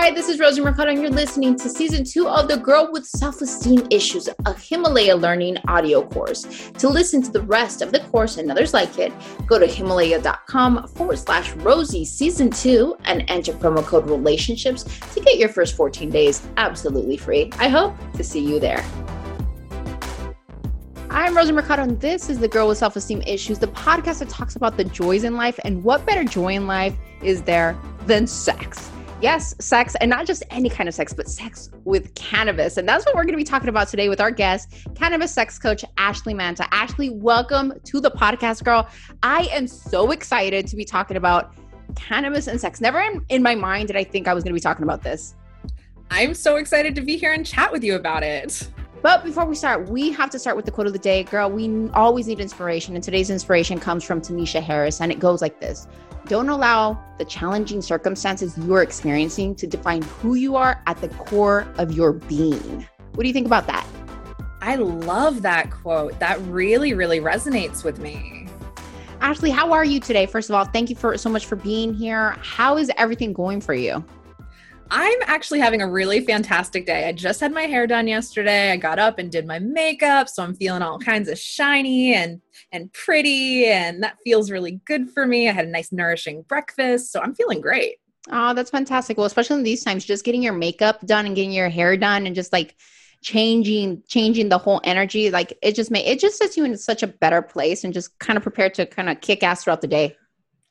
Hi, this is Rosie Mercado, and you're listening to season two of the Girl with Self Esteem Issues, a Himalaya Learning audio course. To listen to the rest of the course and others like it, go to himalaya.com forward slash Rosie season two and enter promo code relationships to get your first 14 days absolutely free. I hope to see you there. I'm Rosie Mercado, and this is the Girl with Self Esteem Issues, the podcast that talks about the joys in life and what better joy in life is there than sex. Yes, sex, and not just any kind of sex, but sex with cannabis. And that's what we're going to be talking about today with our guest, cannabis sex coach Ashley Manta. Ashley, welcome to the podcast, girl. I am so excited to be talking about cannabis and sex. Never in, in my mind did I think I was going to be talking about this. I'm so excited to be here and chat with you about it. But before we start, we have to start with the quote of the day. Girl, we always need inspiration. And today's inspiration comes from Tanisha Harris. And it goes like this don't allow the challenging circumstances you're experiencing to define who you are at the core of your being. What do you think about that? I love that quote. That really, really resonates with me. Ashley, how are you today? First of all, thank you for so much for being here. How is everything going for you? I'm actually having a really fantastic day. I just had my hair done yesterday. I got up and did my makeup, so I'm feeling all kinds of shiny and and pretty and that feels really good for me. I had a nice nourishing breakfast, so I'm feeling great. Oh, that's fantastic. Well, especially in these times, just getting your makeup done and getting your hair done and just like changing changing the whole energy like it just may it just sets you in such a better place and just kind of prepared to kind of kick ass throughout the day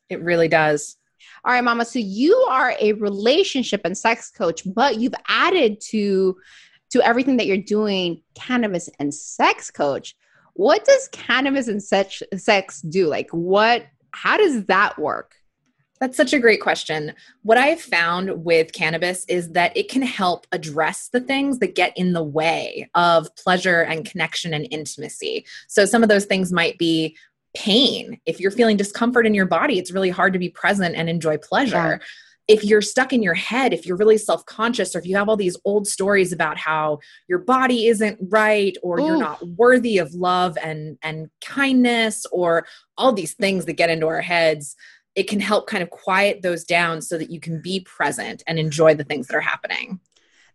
it really does all right, mama. So you are a relationship and sex coach, but you've added to to everything that you're doing cannabis and sex coach. What does cannabis and sex sex do? Like what how does that work? That's such a great question. What I've found with cannabis is that it can help address the things that get in the way of pleasure and connection and intimacy. So, some of those things might be pain. If you're feeling discomfort in your body, it's really hard to be present and enjoy pleasure. Yeah. If you're stuck in your head, if you're really self conscious, or if you have all these old stories about how your body isn't right, or Ooh. you're not worthy of love and, and kindness, or all these things that get into our heads, it can help kind of quiet those down so that you can be present and enjoy the things that are happening.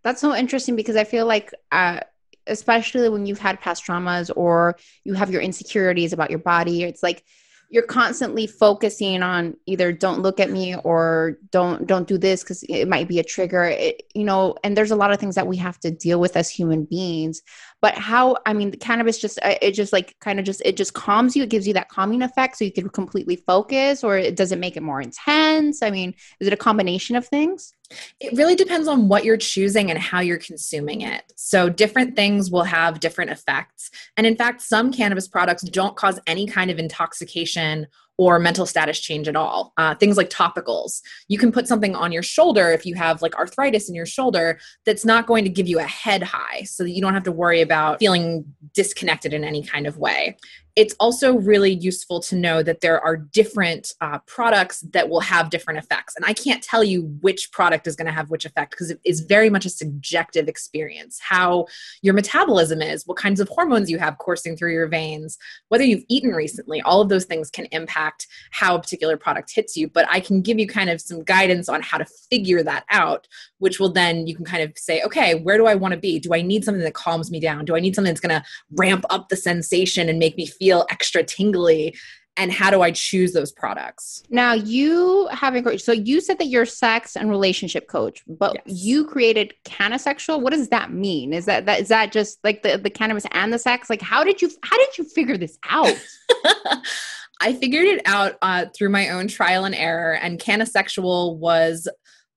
That's so interesting because I feel like uh, especially when you've had past traumas or you have your insecurities about your body it's like you're constantly focusing on either don't look at me or don't don't do this because it might be a trigger. It, you know and there's a lot of things that we have to deal with as human beings but how i mean the cannabis just uh, it just like kind of just it just calms you it gives you that calming effect so you can completely focus or it does it make it more intense i mean is it a combination of things it really depends on what you're choosing and how you're consuming it. So, different things will have different effects. And in fact, some cannabis products don't cause any kind of intoxication or mental status change at all. Uh, things like topicals. You can put something on your shoulder if you have like arthritis in your shoulder that's not going to give you a head high so that you don't have to worry about feeling disconnected in any kind of way it's also really useful to know that there are different uh, products that will have different effects. And I can't tell you which product is going to have which effect because it is very much a subjective experience. How your metabolism is, what kinds of hormones you have coursing through your veins, whether you've eaten recently, all of those things can impact how a particular product hits you. But I can give you kind of some guidance on how to figure that out, which will then you can kind of say, okay, where do I want to be? Do I need something that calms me down? Do I need something that's going to ramp up the sensation and make me feel feel extra tingly and how do I choose those products? Now you have a so you said that you're sex and relationship coach, but yes. you created CannaSexual. What does that mean? Is that that is that just like the the cannabis and the sex? Like how did you how did you figure this out? I figured it out uh, through my own trial and error, and CannaSexual was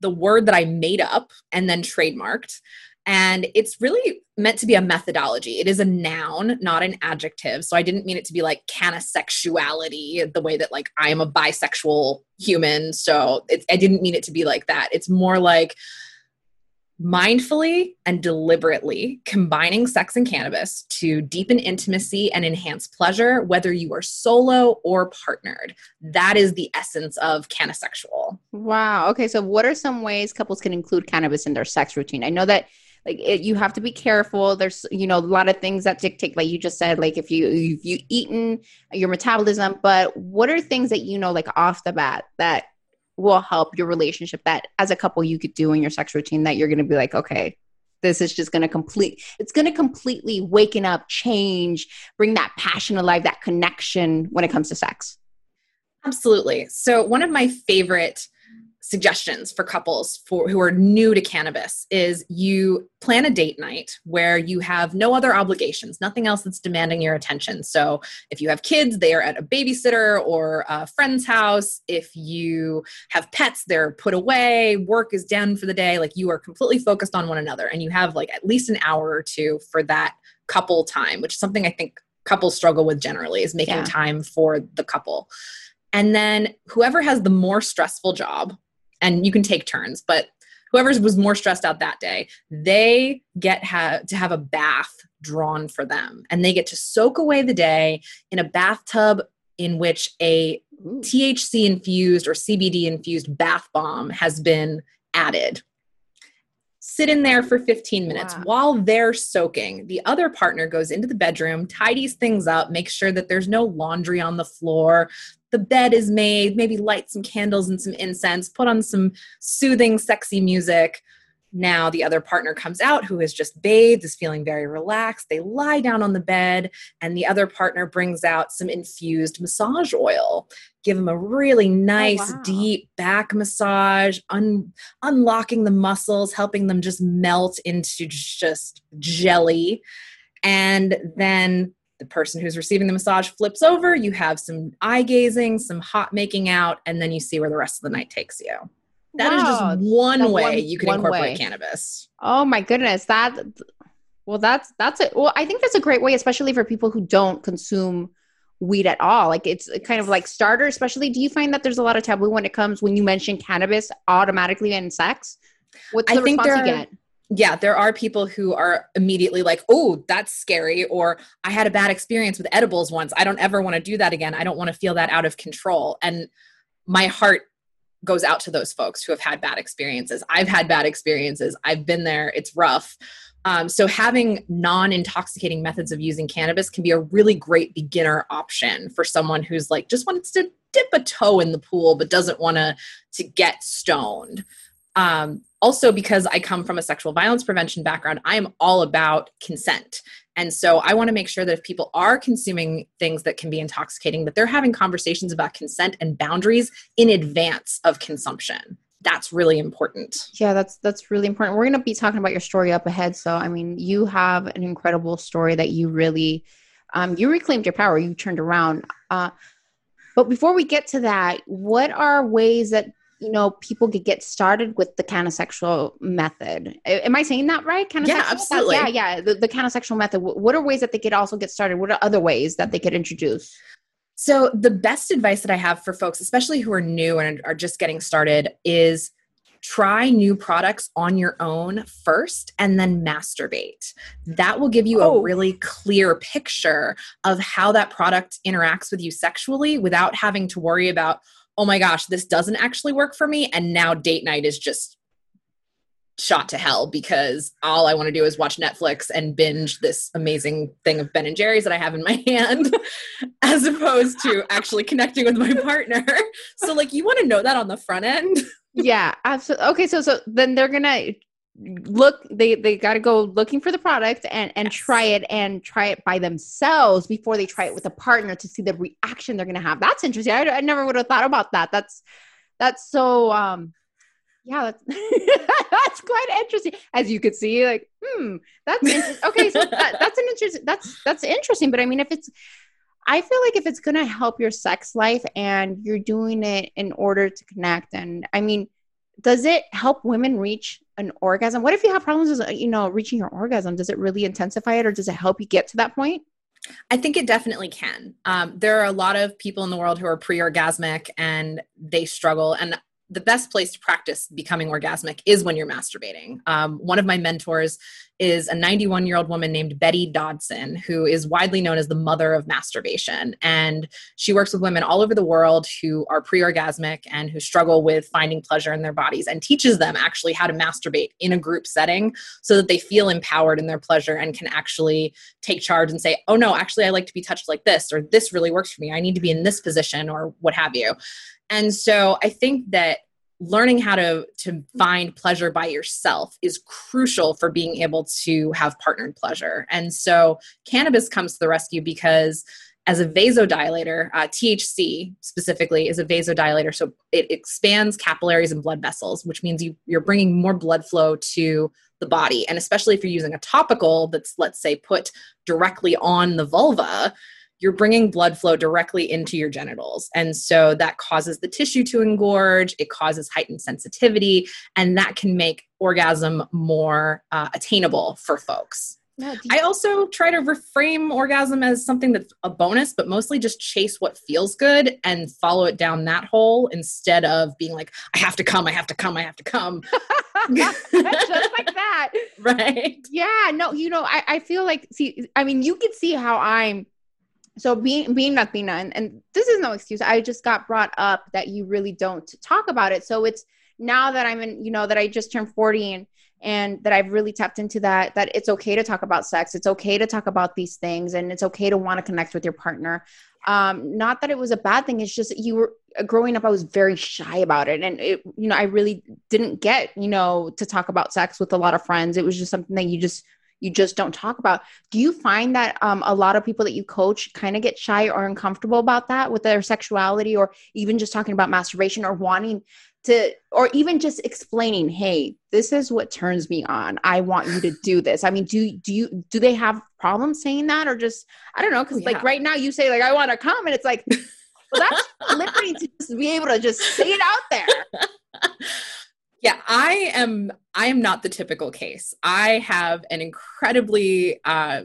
the word that I made up and then trademarked. And it's really meant to be a methodology. It is a noun, not an adjective. So I didn't mean it to be like CannaSexuality, the way that like I am a bisexual human. So it, I didn't mean it to be like that. It's more like mindfully and deliberately combining sex and cannabis to deepen intimacy and enhance pleasure, whether you are solo or partnered. That is the essence of CannaSexual. Wow. Okay. So, what are some ways couples can include cannabis in their sex routine? I know that like it, you have to be careful. There's you know a lot of things that dictate like you just said like if you if you eaten your metabolism but what are things that you know like off the bat that will help your relationship that as a couple you could do in your sex routine that you're going to be like okay this is just going to complete it's going to completely waken up change bring that passion alive that connection when it comes to sex? Absolutely. So one of my favorite suggestions for couples for who are new to cannabis is you plan a date night where you have no other obligations nothing else that's demanding your attention. So if you have kids they are at a babysitter or a friend's house. If you have pets they're put away work is done for the day. Like you are completely focused on one another and you have like at least an hour or two for that couple time which is something i think couples struggle with generally is making yeah. time for the couple. And then whoever has the more stressful job and you can take turns, but whoever was more stressed out that day, they get ha- to have a bath drawn for them and they get to soak away the day in a bathtub in which a THC infused or CBD infused bath bomb has been added. Sit in there for 15 minutes wow. while they're soaking. The other partner goes into the bedroom, tidies things up, makes sure that there's no laundry on the floor, the bed is made, maybe light some candles and some incense, put on some soothing, sexy music. Now the other partner comes out who has just bathed, is feeling very relaxed. They lie down on the bed, and the other partner brings out some infused massage oil. Give them a really oh, nice, oh, wow. deep back massage, un- unlocking the muscles, helping them just melt into just jelly. And then the person who's receiving the massage flips over, you have some eye gazing, some hot making out, and then you see where the rest of the night takes you. That wow. is just one way one, you can incorporate way. cannabis. Oh my goodness. That well that's that's it. Well, I think that's a great way, especially for people who don't consume weed at all. Like it's kind of like starter, especially do you find that there's a lot of taboo when it comes when you mention cannabis automatically in sex? What's the I response you get? Yeah, there are people who are immediately like, oh, that's scary, or I had a bad experience with edibles once. I don't ever want to do that again. I don't want to feel that out of control. And my heart goes out to those folks who have had bad experiences. I've had bad experiences, I've been there, it's rough. Um, so, having non intoxicating methods of using cannabis can be a really great beginner option for someone who's like just wants to dip a toe in the pool but doesn't want to to get stoned. Um, also, because I come from a sexual violence prevention background, I am all about consent. And so I want to make sure that if people are consuming things that can be intoxicating, that they're having conversations about consent and boundaries in advance of consumption. That's really important. Yeah, that's that's really important. We're going to be talking about your story up ahead. So, I mean, you have an incredible story that you really um, you reclaimed your power. You turned around. Uh, but before we get to that, what are ways that you know people could get started with the CannaSexual method. Am i saying that right? CannaSexual yeah absolutely. yeah yeah the, the CannaSexual method. What are ways that they could also get started? What are other ways that they could introduce? So the best advice that i have for folks especially who are new and are just getting started is try new products on your own first and then masturbate. That will give you oh. a really clear picture of how that product interacts with you sexually without having to worry about, oh my gosh, this doesn't actually work for me. And now date night is just shot to hell because all I want to do is watch Netflix and binge this amazing thing of Ben and Jerry's that I have in my hand as opposed to actually connecting with my partner. So like you want to know that on the front end. yeah, absolutely. Okay, so so then they're going to look they they got to go looking for the product and and yes. try it and try it by themselves before they try it with a partner to see the reaction they're going to have. That's interesting. I, I never would have thought about that. That's that's so um yeah that's that's quite interesting. As you could see like hmm that's okay so that, that's an interesting that's that's interesting but i mean if it's I feel like if it's going to help your sex life and you're doing it in order to connect, and I mean, does it help women reach an orgasm? What if you have problems, with, you know, reaching your orgasm? Does it really intensify it, or does it help you get to that point? I think it definitely can. Um, there are a lot of people in the world who are pre-orgasmic and they struggle. And the best place to practice becoming orgasmic is when you're masturbating. Um, one of my mentors is a 91 year old woman named Betty Dodson, who is widely known as the mother of masturbation. And she works with women all over the world who are pre orgasmic and who struggle with finding pleasure in their bodies and teaches them actually how to masturbate in a group setting so that they feel empowered in their pleasure and can actually take charge and say, oh no, actually, I like to be touched like this, or this really works for me. I need to be in this position, or what have you. And so I think that learning how to to find pleasure by yourself is crucial for being able to have partnered pleasure. And so cannabis comes to the rescue because as a vasodilator uh, thc specifically is a vasodilator. So it expands capillaries and blood vessels which means you, you're bringing more blood flow to the body. And especially if you're using a topical that's let's say put directly on the vulva you're bringing blood flow directly into your genitals. And so that causes the tissue to engorge, it causes heightened sensitivity, and that can make orgasm more uh, attainable for folks. Yeah, I also try to reframe orgasm as something that's a bonus, but mostly just chase what feels good and follow it down that hole instead of being like, I have to come, I have to come, I have to come. just like that. Right. Yeah. No, you know, I, I feel like, see, I mean, you can see how I'm so being being Latina, and, and this is no excuse. I just got brought up that you really don't talk about it. So it's now that I'm in, you know, that I just turned 40 and and that I've really tapped into that that it's okay to talk about sex. It's okay to talk about these things and it's okay to want to connect with your partner. Um, not that it was a bad thing, it's just you were growing up, I was very shy about it. And it, you know, I really didn't get, you know, to talk about sex with a lot of friends. It was just something that you just you just don't talk about. Do you find that um, a lot of people that you coach kind of get shy or uncomfortable about that with their sexuality or even just talking about masturbation or wanting to, or even just explaining, hey, this is what turns me on. I want you to do this. I mean, do do you do they have problems saying that or just I don't know because yeah. like right now you say like I want to come and it's like well that's liberty to just be able to just say it out there. Yeah, I am I am not the typical case. I have an incredibly uh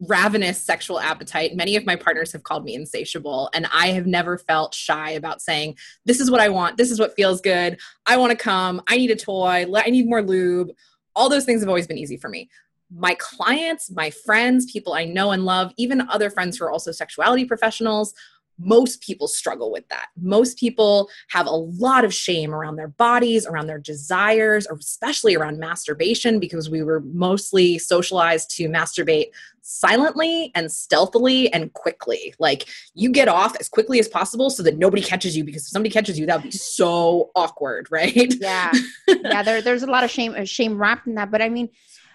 ravenous sexual appetite. Many of my partners have called me insatiable, and I have never felt shy about saying, This is what I want. This is what feels good. I want to come. I need a toy. I need more lube. All those things have always been easy for me. My clients, my friends, people I know and love, even other friends who are also sexuality professionals, most people struggle with that. Most people have a lot of shame around their bodies, around their desires, or especially around masturbation because we were mostly socialized to masturbate silently and stealthily and quickly. Like you get off as quickly as possible so that nobody catches you because if somebody catches you, that would be so awkward, right? Yeah. Yeah. There, there's a lot of shame, uh, shame wrapped in that. But I mean,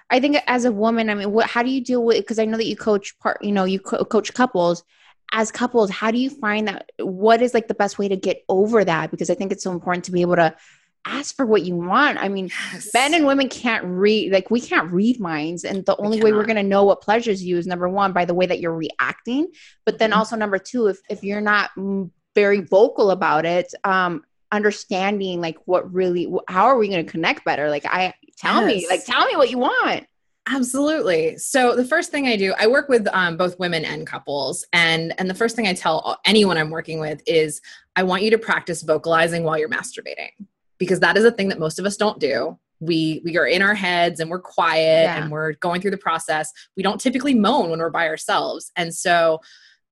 I think as a woman, I mean, what, how do you deal with, because I know that you coach part, you know, you co- coach couples as couples how do you find that what is like the best way to get over that because i think it's so important to be able to ask for what you want i mean yes. men and women can't read like we can't read minds and the only we way we're going to know what pleasures you is number one by the way that you're reacting but then mm-hmm. also number two if, if you're not very vocal about it um understanding like what really how are we going to connect better like i tell yes. me like tell me what you want Absolutely. So the first thing I do, I work with um, both women and couples, and and the first thing I tell anyone I'm working with is, I want you to practice vocalizing while you're masturbating, because that is a thing that most of us don't do. We we are in our heads and we're quiet yeah. and we're going through the process. We don't typically moan when we're by ourselves, and so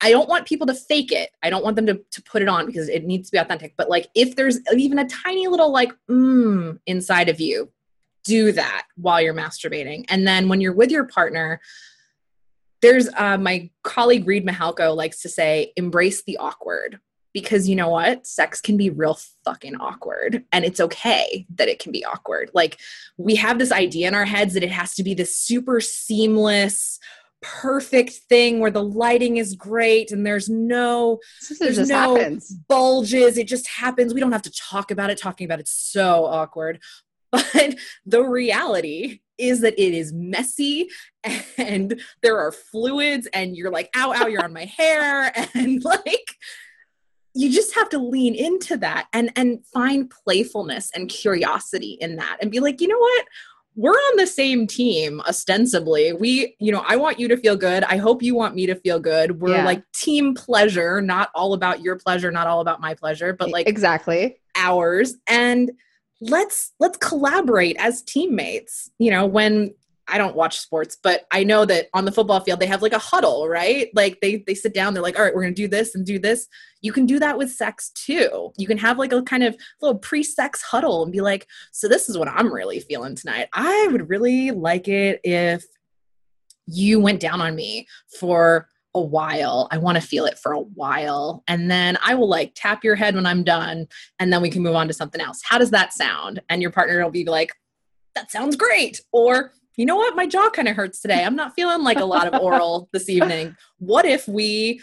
I don't want people to fake it. I don't want them to, to put it on because it needs to be authentic. But like if there's even a tiny little like mmm inside of you, do that while you're masturbating. And then when you're with your partner, there's uh, my colleague Reid Mihalko likes to say, embrace the awkward. Because you know what? Sex can be real fucking awkward. And it's okay that it can be awkward. Like, we have this idea in our heads that it has to be this super seamless, perfect thing where the lighting is great and there's no there's no happens. bulges it just happens we don't have to talk about it talking about it's so awkward But the reality is that it is messy and there are fluids and you're like, ow, ow, you're on my hair. And like, you just have to lean into that and and find playfulness and curiosity in that and be like you know what? We're on the same team ostensibly. We you know i want you to feel good. I hope you want me to feel good. We're yeah. like team pleasure not all about your pleasure not all about my pleasure but like exactly. ours. And let's let's collaborate as teammates you know when I don't watch sports, but I know that on the football field they have like a huddle, right? Like they they sit down, they're like, "All right, we're to do this and do this." You can do that with sex too. You can have like a kind of little pre-sex huddle and be like, "So this is what I'm really feeling tonight. I would really like it if you went down on me for a while. I want to feel it for a while. And then I will like tap your head when I'm done and then we can move on to something else. How does that sound?" And your partner will be like, "That sounds great." Or you know what? My jaw kind of hurts today. I'm not feeling like a lot of oral this evening. What if we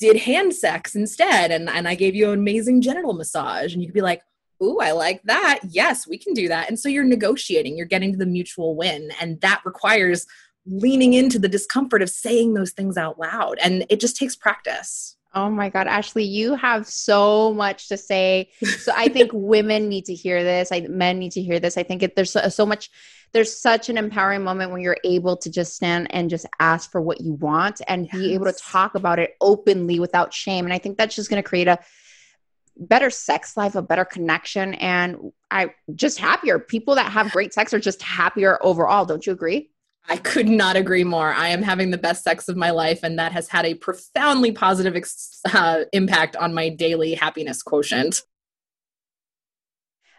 did hand sex instead? And, and I gave you an amazing genital massage. And you could be like, Ooh, I like that. Yes, we can do that. And so you're negotiating, you're getting to the mutual win. And that requires leaning into the discomfort of saying those things out loud. And it just takes practice. Oh my God, Ashley, you have so much to say. So I think women need to hear this. I, men need to hear this. I think it, there's so, so, much, there's such an empowering moment when you're able to just stand and just ask for what you want and yes. be able to talk about it openly without shame. And I think that's just going to create a better sex life, a better connection, and I just happier. People that have great sex are just happier overall. Don't you agree? I could not agree more. I am having the best sex of my life, and that has had a profoundly positive ex- uh, impact on my daily happiness quotient.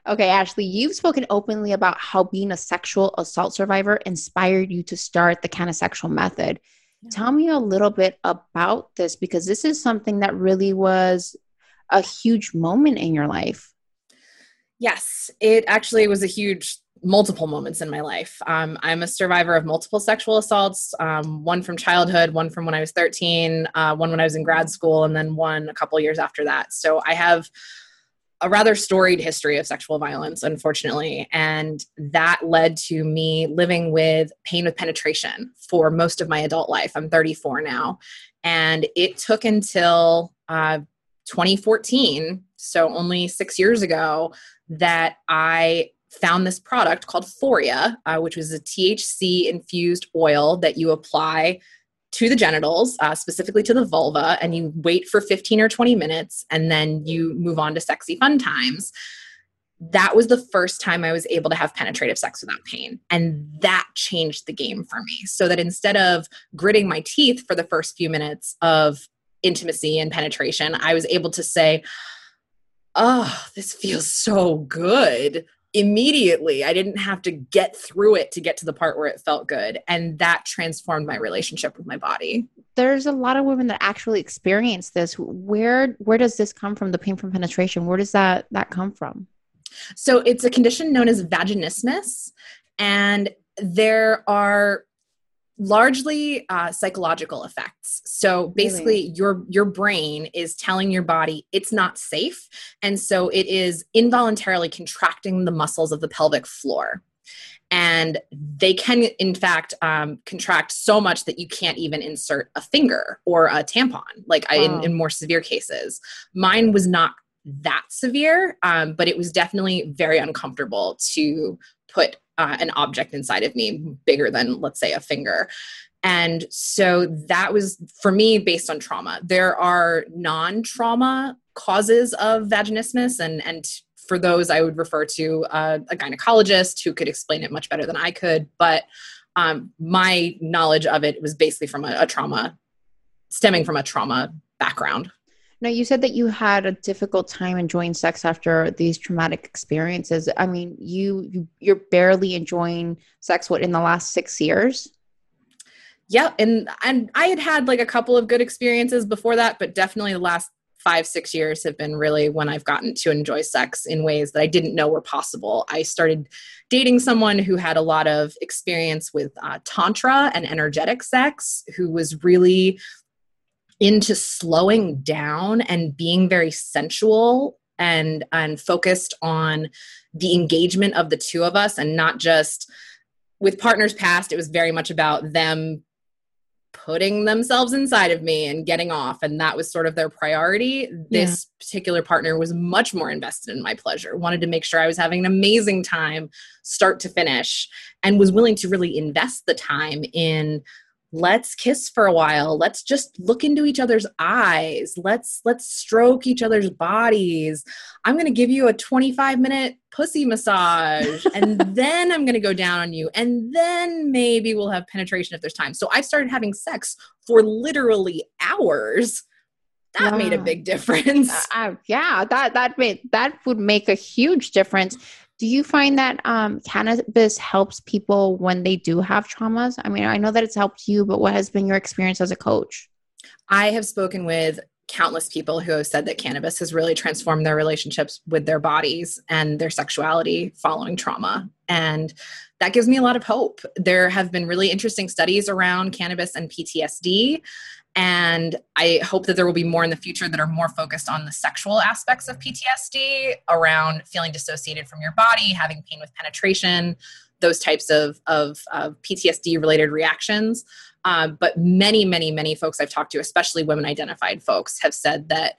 Okay, Ashley, you've spoken openly about how being a sexual assault survivor inspired you to start the CannaSexual method. Yeah. Tell me a little bit about this because this is something that really was a huge moment in your life. Yes, it actually was a huge multiple moments in my life. Um, I'm a survivor of multiple sexual assaults, um, one from childhood, one from when I was 13, uh, one when I was in grad school, and then one a couple years after that. So I have a rather storied history of sexual violence, unfortunately. And that led to me living with pain with penetration for most of my adult life. I'm 34 now. And it took until uh, 2014, so only six years ago, that I found this product called Foria, uh, which was a THC infused oil that you apply to the genitals, uh, specifically to the vulva, and you wait for 15 or 20 minutes and then you move on to sexy fun times. That was the first time I was able to have penetrative sex without pain. And that changed the game for me. So that instead of gritting my teeth for the first few minutes of intimacy and penetration, I was able to say, Oh, this feels so good immediately. I didn't have to get through it to get to the part where it felt good. And that transformed my relationship with my body. There's a lot of women that actually experience this. Where where does this come from? The pain from penetration? Where does that that come from? So it's a condition known as vaginismus. And there are largely uh, psychological effects so basically really? your your brain is telling your body it's not safe and so it is involuntarily contracting the muscles of the pelvic floor and they can in fact um, contract so much that you can't even insert a finger or a tampon like wow. I, in, in more severe cases mine was not that severe um, but it was definitely very uncomfortable to put uh, an object inside of me bigger than, let's say, a finger. And so that was for me based on trauma. There are non trauma causes of vaginismus, and, and for those, I would refer to uh, a gynecologist who could explain it much better than I could. But um, my knowledge of it was basically from a, a trauma, stemming from a trauma background. Now, you said that you had a difficult time enjoying sex after these traumatic experiences. I mean, you, you you're barely enjoying sex. What in the last six years? Yeah, and and I had had like a couple of good experiences before that, but definitely the last five six years have been really when I've gotten to enjoy sex in ways that I didn't know were possible. I started dating someone who had a lot of experience with uh, tantra and energetic sex, who was really into slowing down and being very sensual and and focused on the engagement of the two of us and not just with partners past it was very much about them putting themselves inside of me and getting off and that was sort of their priority this yeah. particular partner was much more invested in my pleasure wanted to make sure i was having an amazing time start to finish and was willing to really invest the time in let's kiss for a while. Let's just look into each other's eyes. Let's let's stroke each other's bodies. I'm going to give you a 25 minute pussy massage and then i'm going to go down on you and then maybe we'll have penetration if there's time. So i've started having sex for literally hours. That made a big difference. Uh, uh, yeah that that made that would make a huge difference do you find that um, cannabis helps people when they do have traumas? I mean, I know that it's helped you, but what has been your experience as a coach? I have spoken with countless people who have said that cannabis has really transformed their relationships with their bodies and their sexuality following trauma. And that gives me a lot of hope. There have been really interesting studies around cannabis and PTSD. And I hope that there will be more in the future that are more focused on the sexual aspects of PTSD around feeling dissociated from your body, having pain with penetration, those types of, of, of PTSD related reactions. Uh, but many, many, many folks I've talked to, especially women identified folks, have said that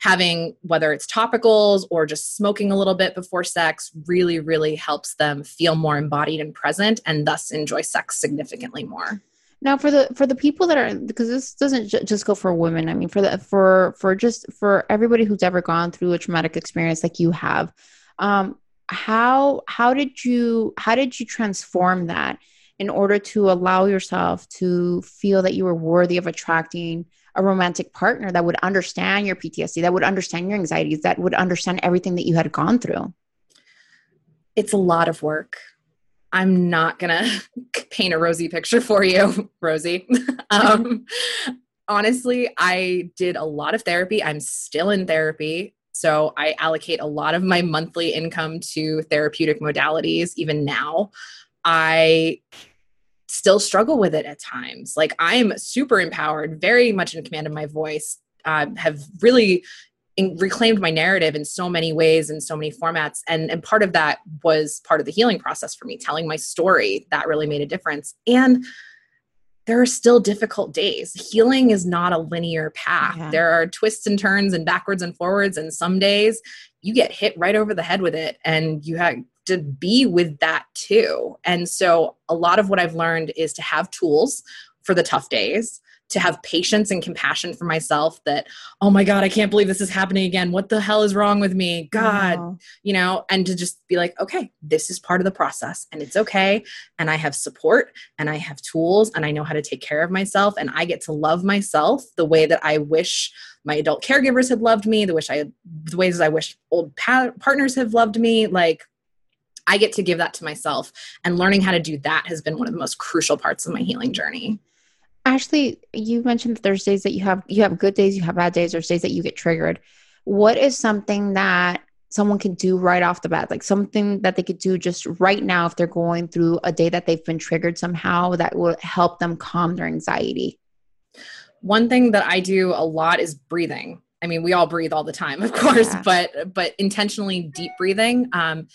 having whether it's topicals or just smoking a little bit before sex really, really helps them feel more embodied and present and thus enjoy sex significantly more. Now, for the for the people that are because this doesn't just go for women. I mean, for the for for just for everybody who's ever gone through a traumatic experience like you have, um, how how did you how did you transform that in order to allow yourself to feel that you were worthy of attracting a romantic partner that would understand your PTSD, that would understand your anxieties, that would understand everything that you had gone through? It's a lot of work. I'm not going to paint a rosy picture for you, Rosie. um, honestly, I did a lot of therapy. I'm still in therapy. So I allocate a lot of my monthly income to therapeutic modalities even now. I still struggle with it at times. Like I'm super empowered, very much in command of my voice, uh, have really reclaimed my narrative in so many ways in so many formats. And and part of that was part of the healing process for me telling my story that really made a difference. And there are still difficult days. Healing is not a linear path. Yeah. there are twists and turns and backwards and forwards. And some days you get hit right over the head with it and you have to be with that too. And so a lot of what i've learned is to have tools for the tough days to have patience and compassion for myself that oh my god i can't believe this is happening again what the hell is wrong with me god wow. you know and to just be like okay this is part of the process and it's okay and i have support and i have tools and i know how to take care of myself and i get to love myself the way that i wish my adult caregivers had loved me the wish i the ways i wish old pa- partners have loved me like I get to give that to myself. And learning how to do that has been one of the most crucial parts of my healing journey. Ashley, you mentioned that there's days that you have you have good days, you have bad days, there's days that you get triggered. What is something that someone can do right off the bat, like something that they could do just right now if they're going through a day that they've been triggered somehow that will help them calm their anxiety? One thing that I do a lot is breathing. I mean, we all breathe all the time, of course, yeah. but but intentionally deep breathing, um,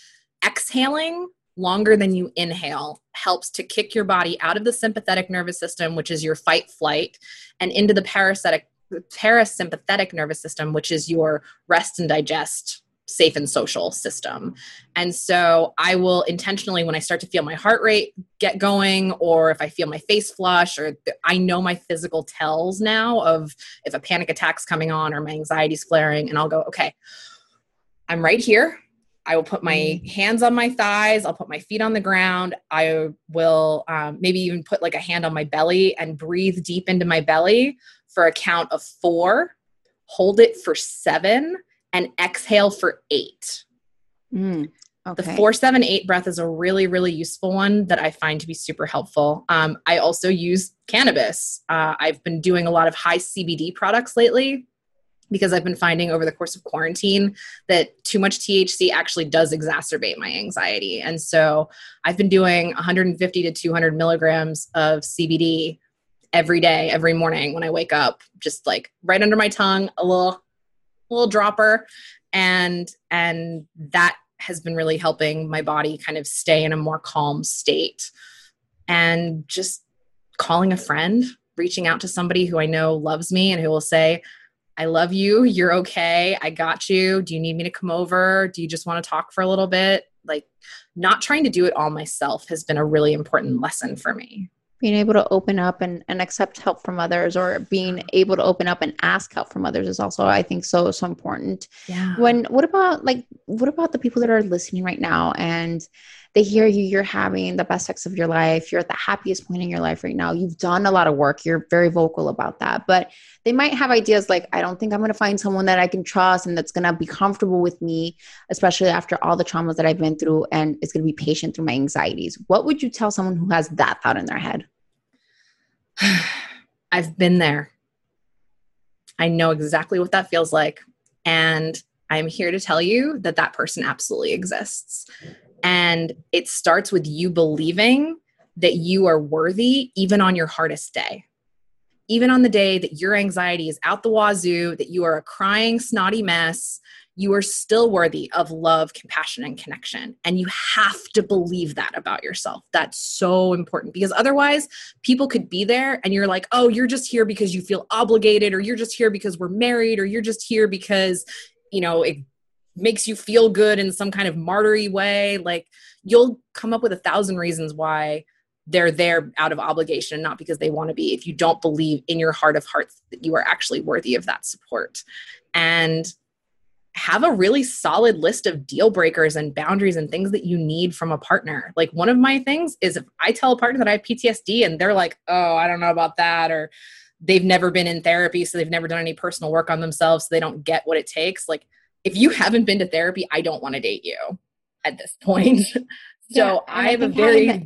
exhaling longer than you inhale helps to kick your body out of the sympathetic nervous system, which is your fight flight, and into the parasitic parasympathetic nervous system, which is your rest and digest safe and social system. And so I will intentionally, when I start to feel my heart rate get going, or if I feel my face flush, or I know my physical tells now of if a panic attack's coming on or my anxiety's flaring, and I'll go, okay, I'm right here. I will put my mm. hands on my thighs. I'll put my feet on the ground. I will um, maybe even put like a hand on my belly and breathe deep into my belly for a count of four. Hold it for seven and exhale for eight. Mm, okay. The four, seven, eight breath is a really, really useful one that I find to be super helpful. Um, I also use cannabis. Uh, I've been doing a lot of high CBD products lately because I've been finding over the course of quarantine that too much THC actually does exacerbate my anxiety. And so I've been doing 150 to 200 milligrams of CBD every day, every morning when I wake up, just like right under my tongue, a little little dropper and and that has been really helping my body kind of stay in a more calm state and just calling a friend reaching out to somebody who i know loves me and who will say i love you. You're okay. I got you. Do you need me to come over? Do you just want to talk for a little bit? Like not trying to do it all myself has been a really important lesson for me. Being able to open up and, and accept help from others or being able to open up and ask help from others is also i think so so important. Yeah. When what about like what about the people that are listening right now and they hear you you're having the best sex of your life you're at the happiest point in your life right now you've done a lot of work you're very vocal about that but they might have ideas like i don't think i'm to find someone that i can trust and that's to be comfortable with me especially after all the traumas that i've been through and is to be patient through my anxieties what would you tell someone who has that thought in their head I've been there. I know exactly what that feels like. And I'm here to tell you that that person absolutely exists. And it starts with you believing that you are worthy even on your hardest day. Even on the day that your anxiety is out the wazoo, that you are a crying, snotty mess, you are still worthy of love, compassion, and connection. And you have to believe that about yourself. That's so important because otherwise, people could be there and you're like, oh, you're just here because you feel obligated, or you're just here because we're married, or you're just here because, you know, it makes you feel good in some kind of martyry way. Like, you'll come up with a thousand reasons why they're there out of obligation, and not because they want to be, if you don't believe in your heart of hearts that you are actually worthy of that support. And have a really solid list of deal breakers and boundaries and things that you need from a partner. Like one of my things is if I tell a partner that I have PTSD and they're like, "Oh, I don't know about that," or they've never been in therapy, so they've never done any personal work on themselves, so they don't get what it takes. Like if you haven't been to therapy, I don't want to date you at this point. so yeah, I have a very like,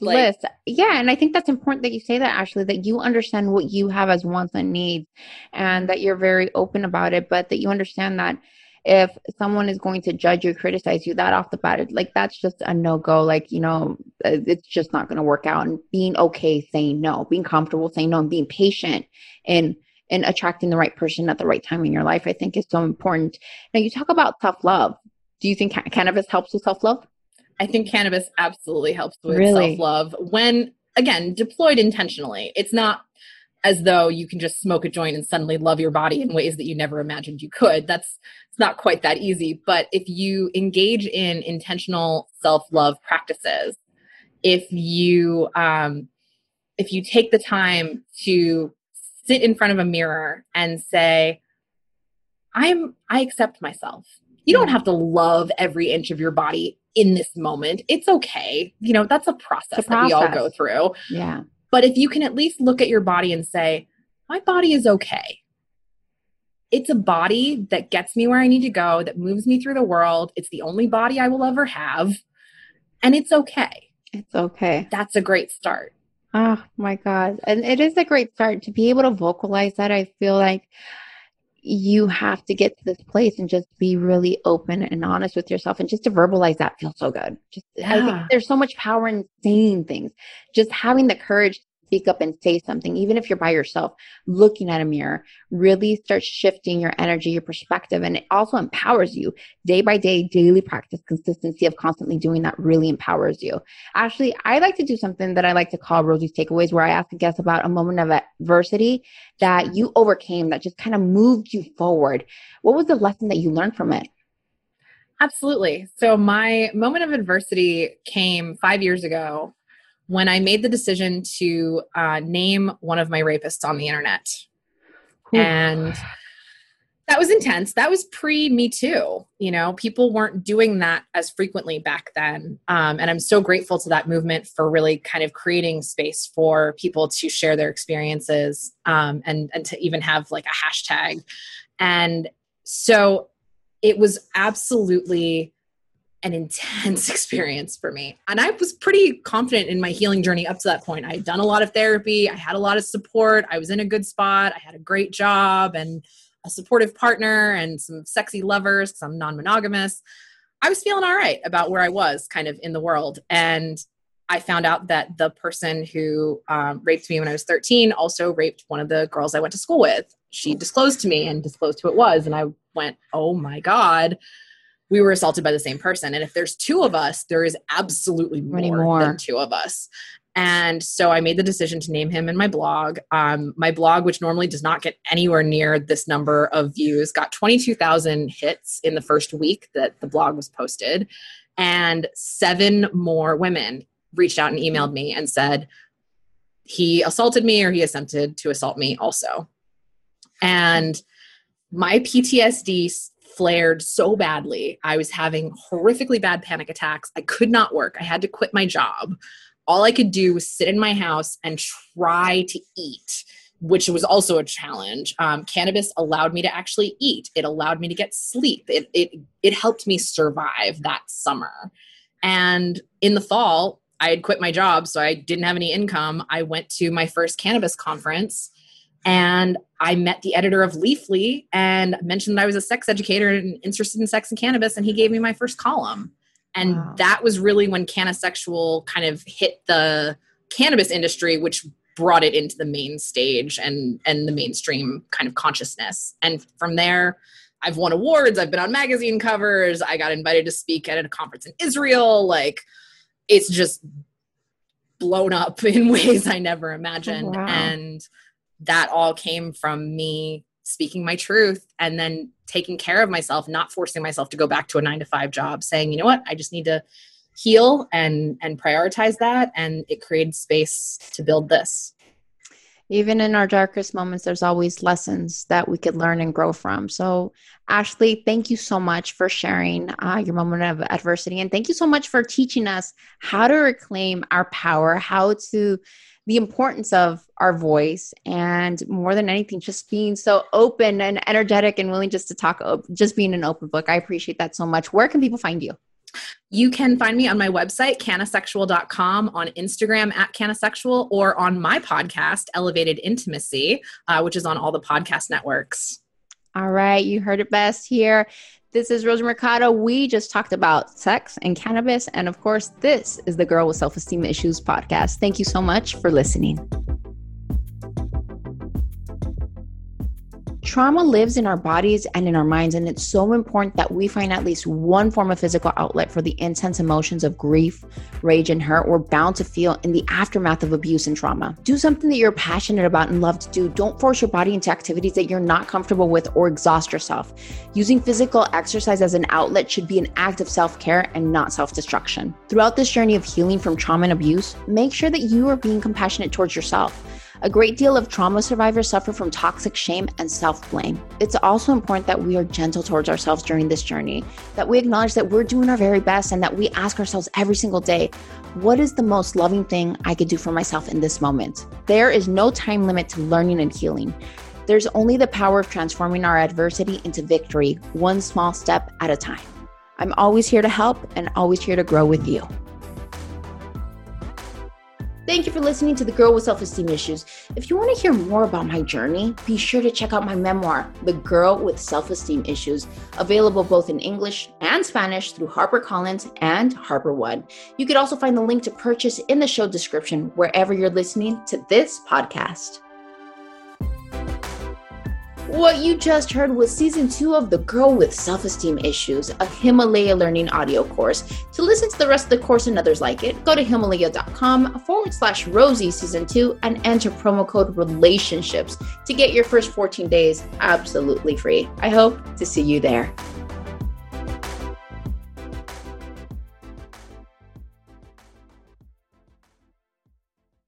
list. Yeah, and I think that's important that you say that, Ashley, that you understand what you have as wants and needs, and that you're very open about it, but that you understand that if someone is going to judge you, criticize you, that off the bat, like that's just a no go. Like, you know, uh, it's just not going to work out. And being okay saying no, being comfortable saying no, and being patient and and attracting the right person at the right time in your life, I think is so important. Now, you talk about self love. Do you think ca- cannabis helps with self love? I think cannabis absolutely helps with really? self love when, again, deployed intentionally. It's not as though you can just smoke a joint and suddenly love your body in ways that you never imagined you could. That's it's not quite that easy. But if you engage in intentional self love practices, if you um, if you take the time to sit in front of a mirror and say, "I'm I accept myself." You don't have to love every inch of your body in this moment. It's okay. You know, that's a process, a process. that we all go through. Yeah. But if you can at least look at your body and say, my body is okay. It's a body that gets me where I need to go, that moves me through the world. It's the only body I will ever have. And it's okay. It's okay. That's a great start. Oh my God. And it is a great start to be able to vocalize that. I feel like you have to get to this place and just be really open and honest with yourself and just to verbalize that feels so good just yeah. there's so much power in saying things just having the courage speak up and say something, even if you're by yourself, looking at a mirror really starts shifting your energy, your perspective, and it also empowers you day by day, daily practice, consistency of constantly doing that really empowers you. Actually, I like to do something that I like to call Rosie's takeaways, where I ask a guest about a moment of adversity that you overcame that just kind of moved you forward. What was the lesson that you learned from it? Absolutely. So, my moment of adversity came five years ago when I made the decision to uh, name one of my rapists on the internet. Ooh. And that was intense. That was pre Me Too. You know, people weren't doing that as frequently back then. Um, and I'm so grateful to that movement for really kind of creating space for people to share their experiences um, and, and to even have like a hashtag. And so it was absolutely an intense experience for me. And I was pretty confident in my healing journey up to that point. I had done a lot of therapy, I had a lot of support, I was in a good spot, I had a great job and a supportive partner and some sexy lovers because I'm non monogamous. I was feeling all right about where I was kind of in the world. And I found out that the person who um, raped me when I was 13 also raped one of the girls I went to school with. she disclosed to me and disclosed who it was. And I went, oh my God, we were assaulted by the same person. And if there's two of us, there is absolutely more, more. than two of us. And so I made the decision to name him in my blog. Um, my blog, which normally does not get anywhere near this number of views, got 22,000 hits in the first week that the blog was posted. And seven more women reached out and emailed me and said, he assaulted me or he attempted to assault me also. And my PTSD flared so badly. I was having horrifically bad panic attacks. I could not work. I had to quit my job. All I could do was sit in my house and try to eat, which was also a challenge. Um, cannabis allowed me to actually eat. It allowed me to get sleep. It, it it helped me survive that summer. And in the fall, I had quit my job, so I didn't have any income. I went to my first cannabis conference and I met the editor of Leafly and mentioned that I was a sex educator and interested in sex and cannabis, and he gave me my first column. And wow. that was really when CannaSexual kind of hit the cannabis industry, which brought it into the main stage and and the mainstream kind of consciousness. And from there, I've won awards. I've been on magazine covers. I got invited to speak at a conference in Israel. Like it's just blown up in ways I never imagined. Oh, wow. And that all came from me speaking my truth and then taking care of myself, not forcing myself to go back to a nine to five job, saying, you know what, I just need to heal and and prioritize that. And it created space to build this even in our darkest moments, there's always lessons that we could learn and grow from. So, Ashley, thank you so much for sharing uh, your moment of adversity. And thank you so much for teaching us how to reclaim our power, how to the importance of our voice and more than anything just being so open and energetic and willing just to talk just being an open book i appreciate that so much where can people find you you can find me on my website, cannasexual.com, on Instagram at cannasexual, or on my podcast, Elevated Intimacy, uh, which is on all the podcast networks. All right, you heard it best here. This is Rosie Mercado. We just talked about sex and cannabis. And of course, this is the Girl with Self Esteem Issues podcast. Thank you so much for listening. Trauma lives in our bodies and in our minds, and it's so important that we find at least one form of physical outlet for the intense emotions of grief, rage, and hurt we're bound to feel in the aftermath of abuse and trauma. Do something that you're passionate about and love to do. Don't force your body into activities that you're not comfortable with or exhaust yourself. Using physical exercise as an outlet should be an act of self care and not self destruction. Throughout this journey of healing from trauma and abuse, make sure that you are being compassionate towards yourself. A great deal of trauma survivors suffer from toxic shame and self blame. It's also important that we are gentle towards ourselves during this journey, that we acknowledge that we're doing our very best, and that we ask ourselves every single day, what is the most loving thing I could do for myself in this moment? There is no time limit to learning and healing. There's only the power of transforming our adversity into victory, one small step at a time. I'm always here to help and always here to grow with you. Thank you for listening to The Girl with Self Esteem Issues. If you want to hear more about my journey, be sure to check out my memoir, The Girl with Self Esteem Issues, available both in English and Spanish through HarperCollins and HarperOne. You could also find the link to purchase in the show description wherever you're listening to this podcast. What you just heard was season two of The Girl with Self Esteem Issues, a Himalaya learning audio course. To listen to the rest of the course and others like it, go to Himalaya.com forward slash Rosie season two and enter promo code relationships to get your first 14 days absolutely free. I hope to see you there.